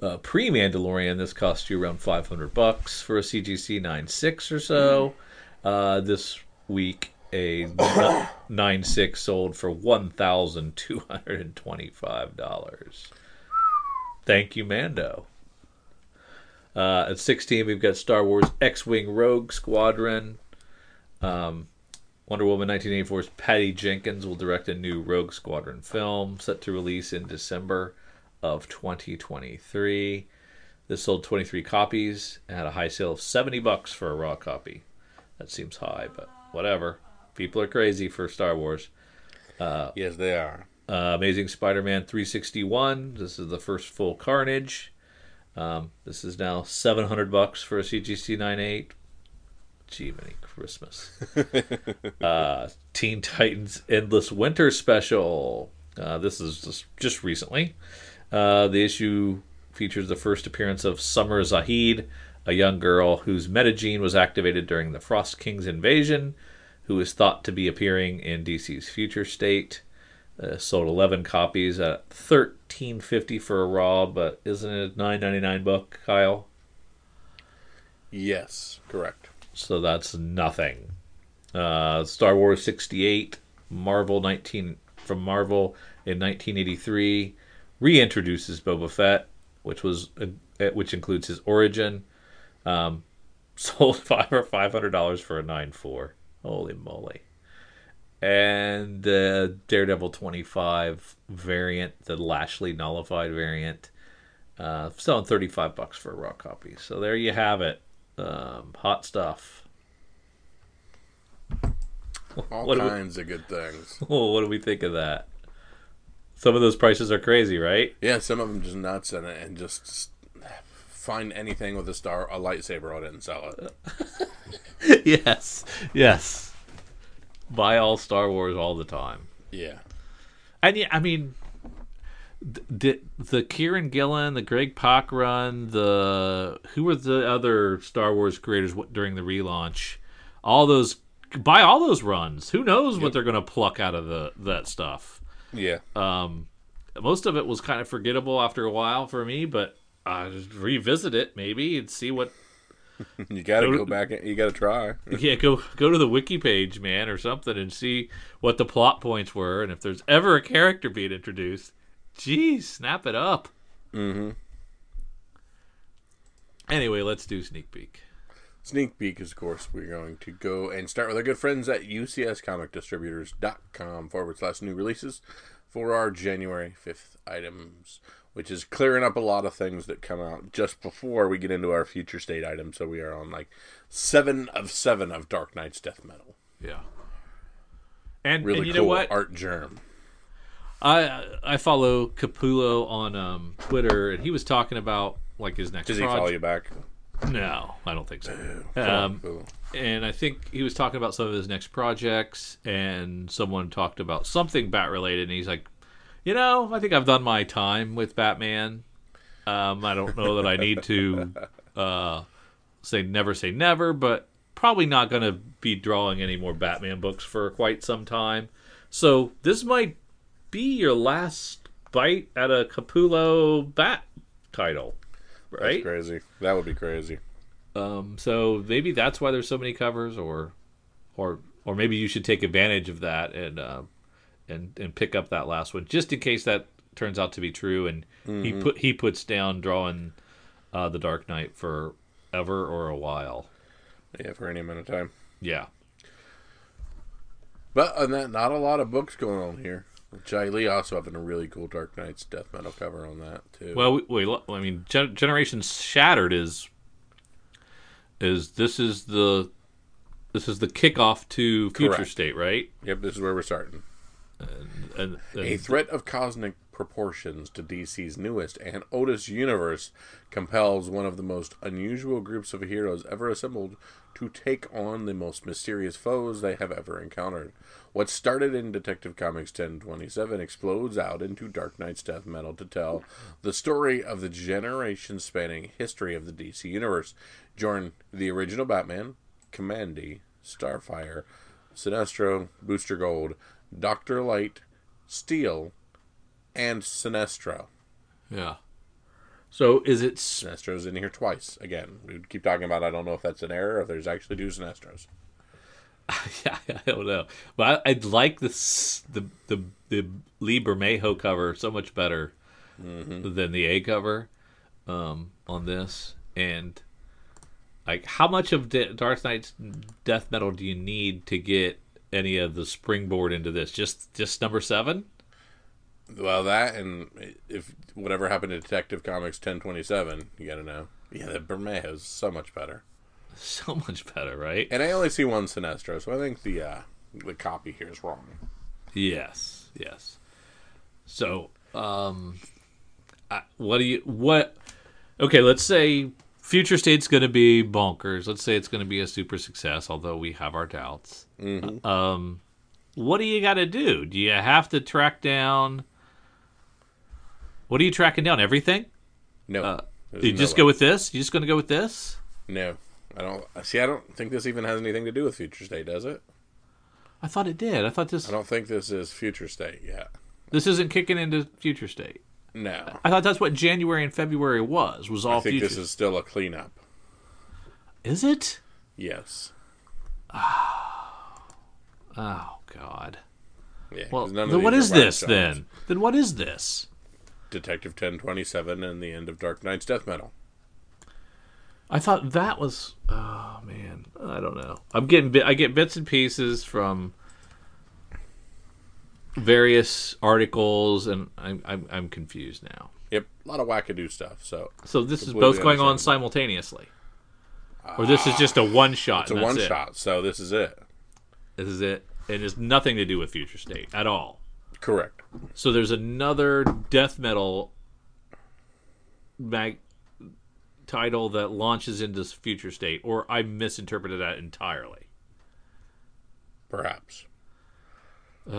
uh, Pre Mandalorian, this cost you around 500 bucks for a CGC 96 or so. Uh, this week, a 96 sold for $1,225. Thank you, Mando. Uh, at 16, we've got Star Wars X Wing Rogue Squadron. Um, Wonder Woman 1984's Patty Jenkins will direct a new Rogue Squadron film set to release in December of 2023. This sold 23 copies and had a high sale of 70 bucks for a raw copy. That seems high, but whatever. People are crazy for Star Wars. Yes, they are. Uh, Amazing Spider-Man 361. This is the first full Carnage. Um, this is now 700 bucks for a CGC 98. Gee, many Christmas. uh, Teen Titans Endless Winter Special. Uh, this is just, just recently. Uh, the issue features the first appearance of Summer Zahid, a young girl whose metagene was activated during the Frost King's invasion, who is thought to be appearing in DC's future state. Uh, sold 11 copies at 13.50 for a raw, but isn't it a 9.99 book, Kyle? Yes, correct. So that's nothing. Uh, Star Wars 68, Marvel 19 from Marvel in 1983 reintroduces Boba Fett, which was uh, which includes his origin. Um, sold five or five hundred dollars for a nine four. Holy moly! And uh, Daredevil 25 variant, the Lashley nullified variant, uh, selling 35 bucks for a raw copy. So there you have it. Um, hot stuff. All What do we- kinds of good things. Oh, what do we think of that? Some of those prices are crazy, right? Yeah, some of them just nuts and and just, just find anything with a star, a lightsaber on it, and sell it. yes, yes. Buy all Star Wars all the time. Yeah. And yeah, I mean, the the Kieron Gillen, the Greg Pak run, the who were the other Star Wars creators during the relaunch? All those buy all those runs. Who knows what they're going to pluck out of the that stuff? Yeah. Um, most of it was kind of forgettable after a while for me, but just revisit it maybe and see what. You got to Go- go back. and You got to try. Yeah, go go to the wiki page, man, or something, and see what the plot points were, and if there's ever a character being introduced, geez, snap it up. Mm-hmm. Anyway, let's do sneak peek. sneak peek is, of course, we're going to go and start with our good friends at UCSComicDistributors.com forward slash new releases for our January 5th items, which is clearing up a lot of things that come out just before we get into our future state item. So we are on like seven of seven of Dark Nights Death Metal. Yeah. And, Really and you cool know what? Artgerm. I I follow Capullo on um, Twitter, and he was talking about like his next project. Does he project. follow you back? No, I don't think so. Um, and I think he was talking about some of his next projects, and someone talked about something bat related, and he's like, you know, I think I've done my time with Batman. Um, I don't know that I need to uh, say never say never, but probably not going to be drawing any more Batman books for quite some time. So this might be your last bite at a Capullo Bat title, That's right? crazy. That would be crazy. Um, so maybe that's why there's so many covers, or, or, or maybe you should take advantage of that and uh, and and pick up that last one just in case that turns out to be true. And he put he puts down drawing uh, the Dark Knight for ever or a while. Yeah, for any amount of time. Yeah, But on that, not a lot of books going on here. Jae Lee also having a really cool Dark Nights death metal cover on that too. Well, we, we, I mean, Gen- Generations Shattered is is this is the this is the kickoff to Future Correct. State, right? yep, this is where we're starting. And, and A threat of cosmic proportions to DC's newest and oldest universe compels one of the most unusual groups of heroes ever assembled to take on the most mysterious foes they have ever encountered. What started in Detective Comics 1027 explodes out into Dark Nights Death Metal to tell the story of the generation spanning history of the DC Universe. Join the original Batman, Kamandi, Starfire, Sinestro, Booster Gold, Doctor Light, Steel, and Sinestro. yeah. So is it Sinestro's in here twice. Again, we keep talking about. I don't know if that's an error. or If there's actually two Sinestros. yeah, I don't know, but I, I like this the the the Lee Bermejo cover so much better than the A cover um, on this. And like, how much of De- Dark Nights death metal do you need to get any of the springboard into this? Just just number seven? Well, that and if whatever happened to Detective Comics 1027, you got to know. Yeah, the Bermejo's so much better. So much better, right? And I only see one Sinestro, so I think the uh, the copy here is wrong. Yes, yes. So, um, I, what do you what? Okay, let's say future state's going to be bonkers. Let's say it's going to be a super success, although we have our doubts. Mm-hmm. Um, what do you got to do? Do you have to track down? What are you tracking down? Everything? No, uh, There's You no just way. go with this? You just going to go with this? No, I don't. Uh, see, I don't think this even has anything to do with Future State, does it? I thought it did. I thought this I don't think this is Future State yet. this isn't kicking into future state. No, I thought that's what January and February was. Was all I think future. this is still a cleanup. Is it? Yes. Ah. Oh God. Yeah. Well, none of then what is this then? Then what is this? Detective 1027 and the end of Dark Nights Death Metal. I thought that was. Oh man, I don't know. I'm getting. I get bits and pieces from various articles, and I'm I'm, I'm confused now. Yep, a lot of wackadoo stuff. So So this is both going on simultaneously, or this is just a one shot. it's a one shot. So this is it. This is it. It has nothing to do with future state at all. Correct. So there's another death metal mag title that launches into future state, or I misinterpreted that entirely. Perhaps.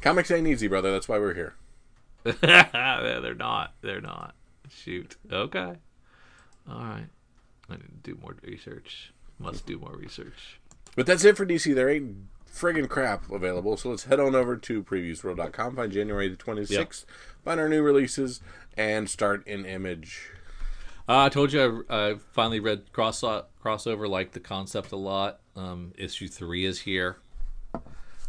Comics ain't easy, brother. That's why we're here. they're not. They're not. Shoot. Okay. All right. I need to do more research. Must do more research. But that's it for DC. There ain't friggin' crap available. So let's head on over to previewsworld.com, find January the 26th, find our new releases, and start in Image. Uh, I told you I, I finally read cross crossover. Liked the concept a lot. Um, issue three is here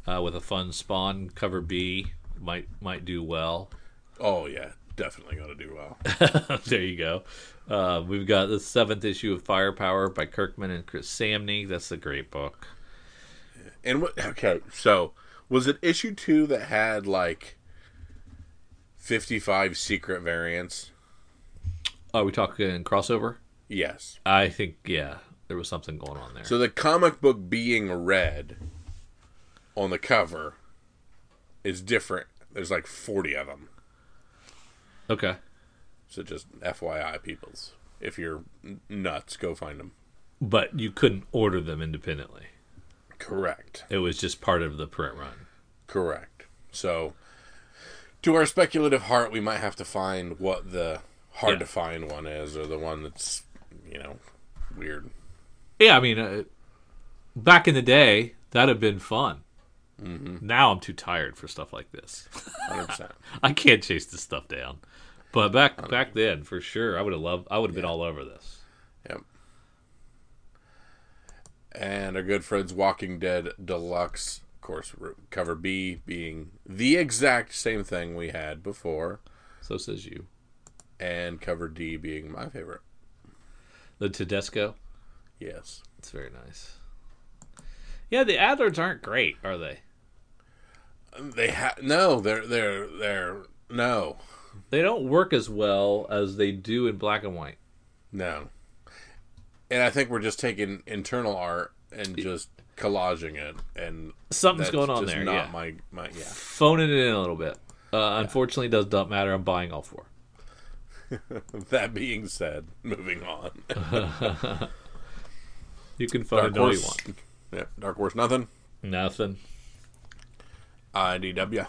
uh, with a fun spawn cover B. Might might do well. Oh, yeah. Definitely going to do well. there you go. Uh, we've got the seventh issue of Firepower by Kirkman and Chris Samnee. That's a great book. And what? Okay, so was it issue two that had like fifty-five secret variants? Are we talking crossover? Yes. I think yeah, there was something going on there. So the comic book being red on the cover is different. There's like forty of them. Okay. So just FYI, peoples, if you're nuts, go find them. But you couldn't order them independently. Correct. It was just part of the print run. Correct. So, to our speculative heart, we might have to find what the hard Yeah. to find one is, or the one that's you know weird. Yeah, I mean, uh, back in the day, that'd have been fun. Now I'm too tired for stuff like this. I can't chase this stuff down. But back back then, for sure, I would have loved. I would have been all over this. Yep. And our good friends Walking Dead Deluxe, of course, cover B being the exact same thing we had before, So says you. and cover D being my favorite. The Tedesco. Yes. It's very nice. Yeah, the Adlards aren't great, are they? They have no. They're they're they're no They don't work as well as they do in black and white. no. And I think we're just taking internal art and just collaging it, and Something's going on just there. Not yeah, my my yeah. phoning it in a little bit. Uh, Unfortunately, does not matter. I'm buying all four. That being said, moving on. You can phone Dark it all you want. Yeah, Dark Horse. Nothing. Nothing. IDW.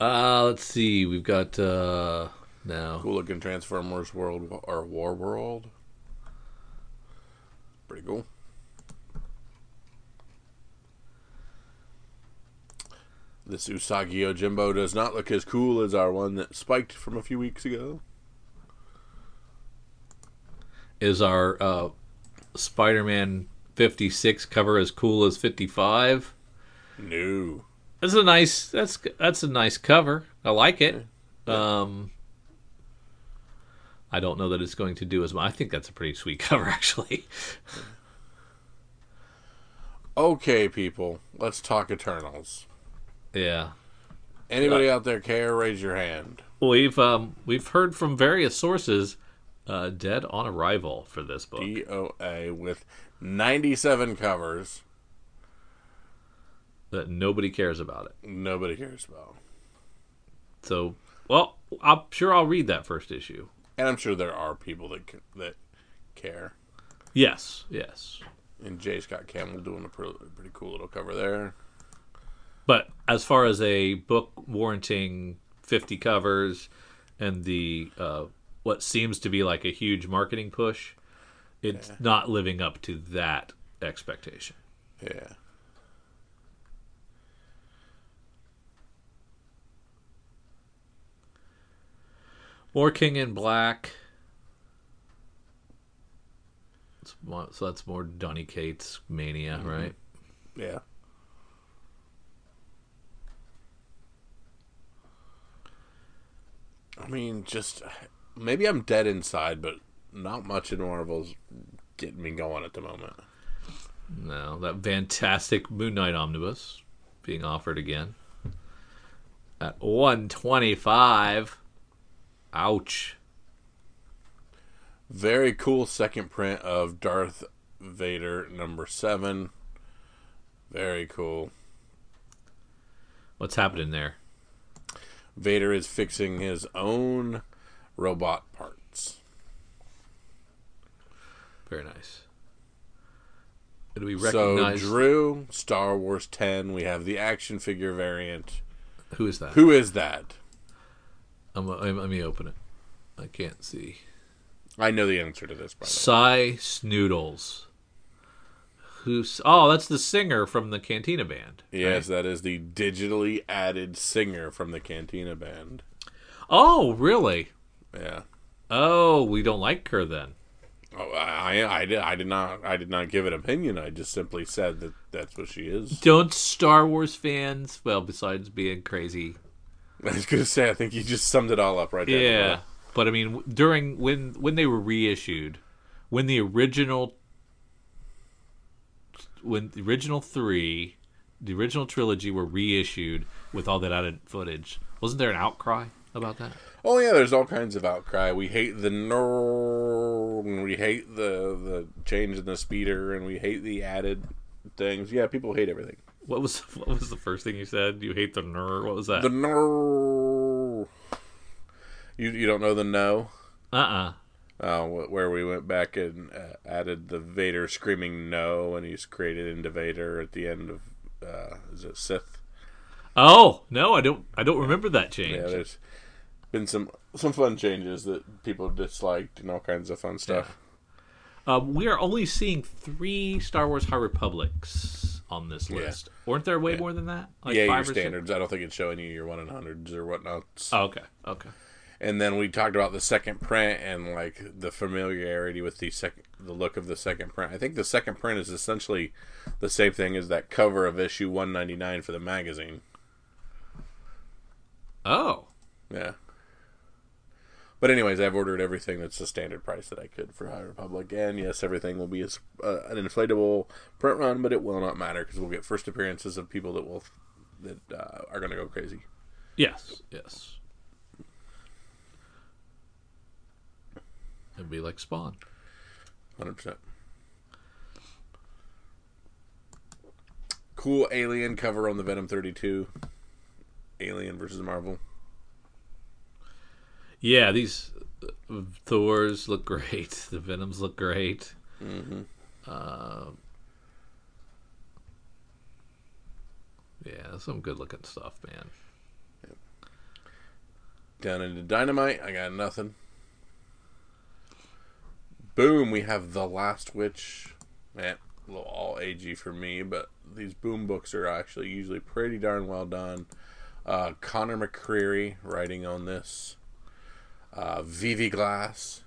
Uh, let's see. We've got uh now. Cool looking Transformers World or War World. Pretty cool. This Usagi Yojimbo does not look as cool as our one that spiked from a few weeks ago. Is our uh, Spider-Man 56 cover as cool as 55? No. That's a nice. That's that's a nice cover. I like it. Um, I don't know that it's going to do as much. I think that's a pretty sweet cover, actually. Okay, people, let's talk Eternals. yeah, Anybody out there care? Raise your hand. we've um we've heard from various sources, uh, dead on arrival for this book. DOA with 97 covers. That nobody cares about it. Nobody cares about. So, well, I'm sure I'll read that first issue. And I'm sure there are people that that care. Yes, yes. And J. Scott Campbell doing a pretty, pretty cool little cover there. But as far as a book warranting 50 covers and the uh, what seems to be like a huge marketing push, it's not living up to that expectation. Yeah. More King in Black. More- So that's more Donny Cates mania, mm-hmm. right? Yeah. I mean, just maybe I'm dead inside, but not much in Marvel's getting me going at the moment. No, that fantastic Moon Knight omnibus being offered again at 125. Ouch. Very cool second print of Darth Vader number seven. Very cool. What's happening there? Vader is fixing his own robot parts. Very nice. Do we So Drew, Star Wars 10, we have the action figure variant. who is that? Who is that? I'm, I'm- let me open it. I can't see. I know the answer to this, by the way. Sy Snootles. Who's? Oh, that's the singer from the Cantina Band. Yes, that is the digitally added singer from the Cantina band. Oh, really? Yeah. Oh, we don't like her then. Oh, I, I, I did, I did not, I did not give an opinion. I just simply said that that's what she is. Don't Star Wars fans, well, besides being crazy I was gonna say, I think you just summed it all up right there. Yeah, but I mean, during when when they were reissued, when the original, when the original three, the original trilogy were reissued with all that added footage, wasn't there an outcry about that? Oh yeah, there's all kinds of outcry. We hate the no, we hate the the change in the speeder, and we hate the added things. Yeah, people hate everything. What was what was the first thing you said? You hate the ner? What was that? The no. You you don't know the no? uh uh Uh, wh- where we went back and uh, added the Vader screaming no, and he's created into Vader at the end of uh, is it Sith? Oh no, I don't. I don't remember that change. Yeah, there's been some some fun changes that people disliked and all kinds of fun stuff. Um, we are only seeing three Star Wars High Republics on this Yeah. list. Weren't there way more than that? Like yeah, your or six? standards. I don't think it's showing you your one in hundreds or whatnot. Oh, okay. Okay. And then we talked about the second print and like the familiarity with the second, the look of the second print. I think the second print is essentially the same thing as that cover of issue one ninety nine for the magazine. Oh. Yeah. But anyways, I've ordered everything that's the standard price that I could for High Republic, and yes, everything will be a, s- uh, an inflatable print run, but it will not matter because we'll get first appearances of people that will that uh, are going to go crazy. Yes. Yes. It'd be like Spawn. Hundred percent. Cool alien cover on the Venom thirty two. Alien versus Marvel. Yeah, these uh, Thors look great. The Venoms look great. Mm-hmm. Uh, yeah, some good looking stuff, man. Down into Dynamite, I got nothing. Boom, we have The Last Witch. Man, a little all AG for me, but these boom books are actually usually pretty darn well done. Uh, Conor McCreery writing on this. Uh, V.V. Glass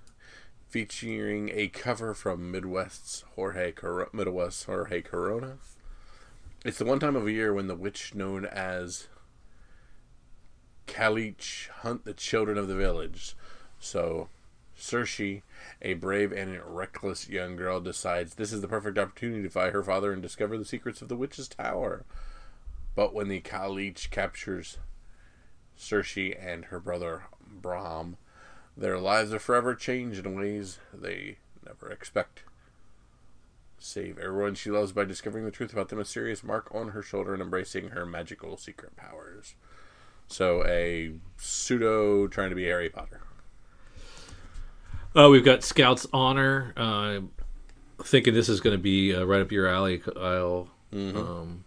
featuring a cover from Midwest's Jorge Cor- Midwest Jorge Corona. It's the one time of year when the witch known as Kalich hunt the children of the village. So, Cersei, a brave and reckless young girl, decides this is the perfect opportunity to find her father and discover the secrets of the witch's tower. But when the Kalich captures Cersei and her brother Brahm, their lives are forever changed in ways they never expect. Save everyone she loves by discovering the truth about the mysterious mark on her shoulder and embracing her magical secret powers. So a pseudo trying to be Harry Potter. Oh, we've got Scouts Honor. Uh, thinking this is going to be uh, right up your alley, Kyle. Um,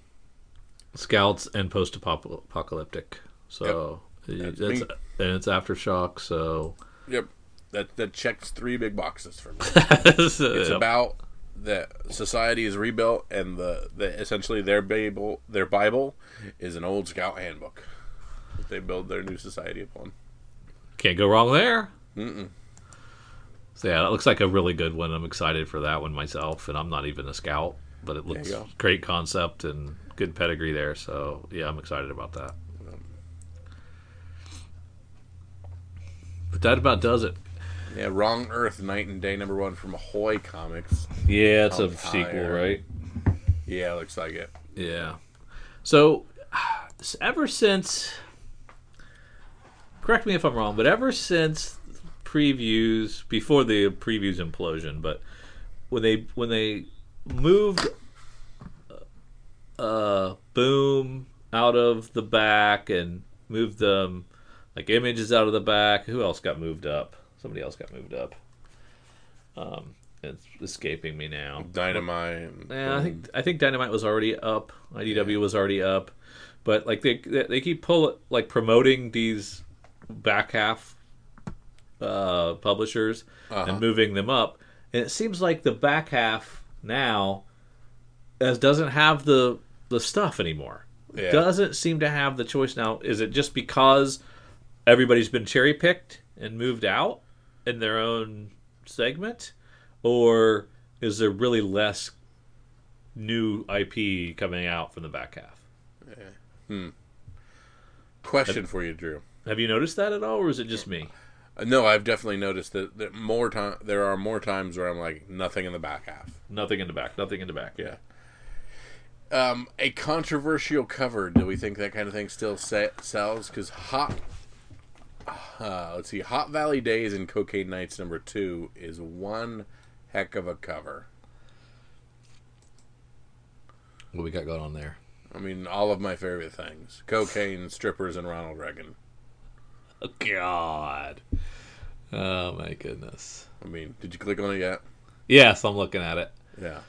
Scouts and post-apocalyptic. So That's that's, and it's aftershock. So Yep. That that checks three big boxes for me. it's uh, It's about that society is rebuilt and the, the essentially their Bible their Bible is an old scout handbook that they build their new society upon. Can't go wrong there. Mm-mm. So yeah, that looks like a really good one. I'm excited for that one myself, and I'm not even a scout, but it looks great concept and good pedigree there. So yeah, I'm excited about that. But that about does it. Yeah, Wrong Earth Night and Day number one from Ahoy Comics. Yeah, it's a a sequel, sequel, right? Yeah, looks like it. Yeah. So ever since, correct me if I'm wrong, but ever since previews before the previews implosion, but when they when they moved uh boom out of the back and moved them like images out of the back who else got moved up somebody else got moved up um it's escaping me now Dynamite. yeah, I think I think Dynamite was already up. IDW was already up, but like they they keep pull like promoting these back half uh, publishers Uh-huh. and moving them up, and it seems like the back half now as doesn't have the the stuff anymore. Yeah. Doesn't seem to have the choice now. Is it just because everybody's been cherry picked and moved out in their own segment, or is there really less new IP coming out from the back half? Yeah. Question for you, Drew. Have you noticed that at all, or is it just me? Uh, No, I've definitely noticed that, that more time there are more times where I'm like nothing in the back half. Nothing in the back. Nothing in the back. Yeah. Um, a controversial cover. Do we think that kind of thing still se- sells? Because hot, uh, let's see, Hot Valley Days and Cocaine Nights number two is one heck of a cover. What we got going on there? I mean, all of my favorite things: cocaine, strippers, and Ronald Reagan. Oh, God. Oh my goodness. I mean, did you click on it yet? Yes, I'm looking at it. Yeah.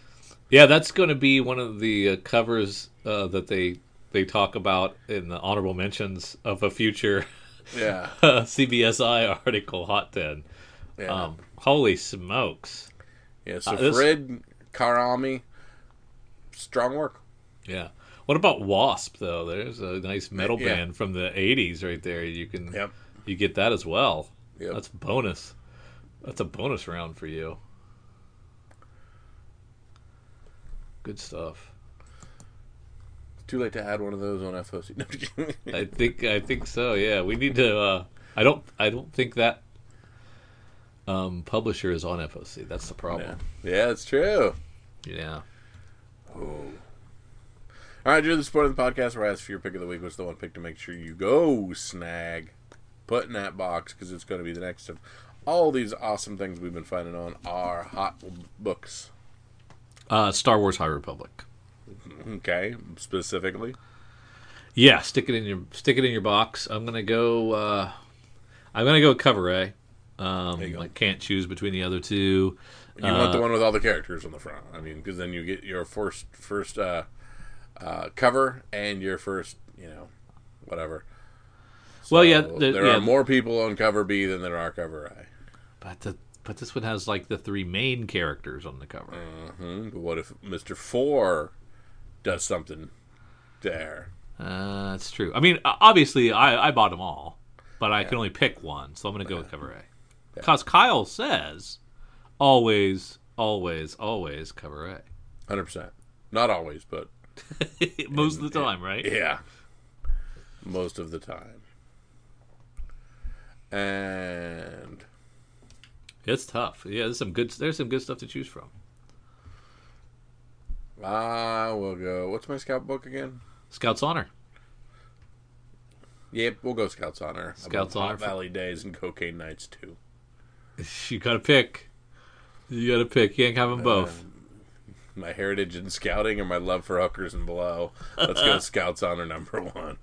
Yeah, that's going to be one of the uh, covers uh, that they they talk about in the honorable mentions of a future Yeah. CBSI article, Hot Ten. Yeah. Um, holy smokes! yeah. So uh, this- Fred Karami, strong work. Yeah. What about Wasp though? There's a nice metal Yeah. band from the '80s right there. You can Yep. you get that as well. Yep. That's bonus. That's a bonus round for you. Good stuff. Too late to add one of those on FOC. No, I'm just kidding. I think I think so. Yeah, we need to. Uh, I don't. I don't think that um, publisher is on FOC. That's the problem. yeah, it's true. Yeah. Oh. All right, Drew, the sport of the podcast where I ask for your pick of the week. What's the one pick to make sure you go snag? Put in that box because it's going to be the next of all these awesome things we've been finding on our hot books. Uh, Star Wars High Republic. Okay, specifically. Yeah, stick it in your stick it in your box. I'm gonna go. Uh, I'm gonna go cover A. Um, There you go. I can't choose between the other two. You want the Uh, one with all the characters on the front. I mean, because then you get your first first uh, uh, cover and your first, you know, whatever. Well, yeah, the- there yeah. are more people on cover B than there are cover A. But the but this one has like the three main characters on the cover. hmm But what if Mister Four does something there? Uh, that's true. I mean, obviously, I, I bought them all, but I can only pick one, so I'm going to go with cover A. Because Kyle says, always, always, always cover A. Hundred percent. Not always, but Most of the time, right? yeah, most of the time. And It's tough. Yeah, there's some good. There's some good stuff to choose from. I will go. What's my scout book again? Scouts Honor. Yep, we'll go Scouts Honor. Scouts Honor Hot for- Valley Days and Cocaine Nights too. You got to pick. You got to pick. You can't have them both. Um, my heritage in scouting and my love for hookers and blow. Let's go Scouts Honor number one.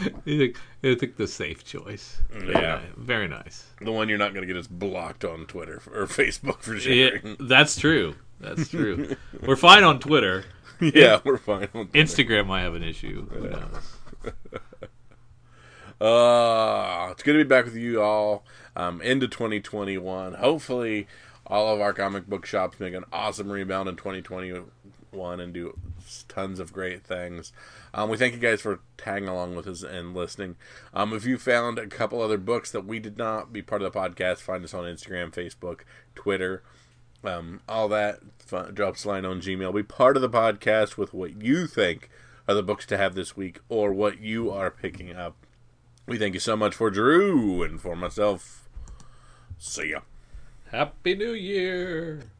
You think, the safe choice. Yeah. Very nice. The one you're not going to get is blocked on Twitter or Facebook for Yeah, sharing. that's true. That's true. We're fine on Twitter. Yeah, we're fine. on Twitter. Instagram might have an issue. Who knows? Uh, it's good to be back with you all um, into 2021. Hopefully, all of our comic book shops make an awesome rebound in 2021 and do tons of great things. Um, we thank you guys for tagging along with us and listening. Um, if you found a couple other books that we did not be part of the podcast, find us on Instagram, Facebook, Twitter, um, all that. Fun, drop a line on Gmail. Be part of the podcast with what you think are the books to have this week or what you are picking up. We thank you so much for Drew and for myself. See ya. Happy New Year.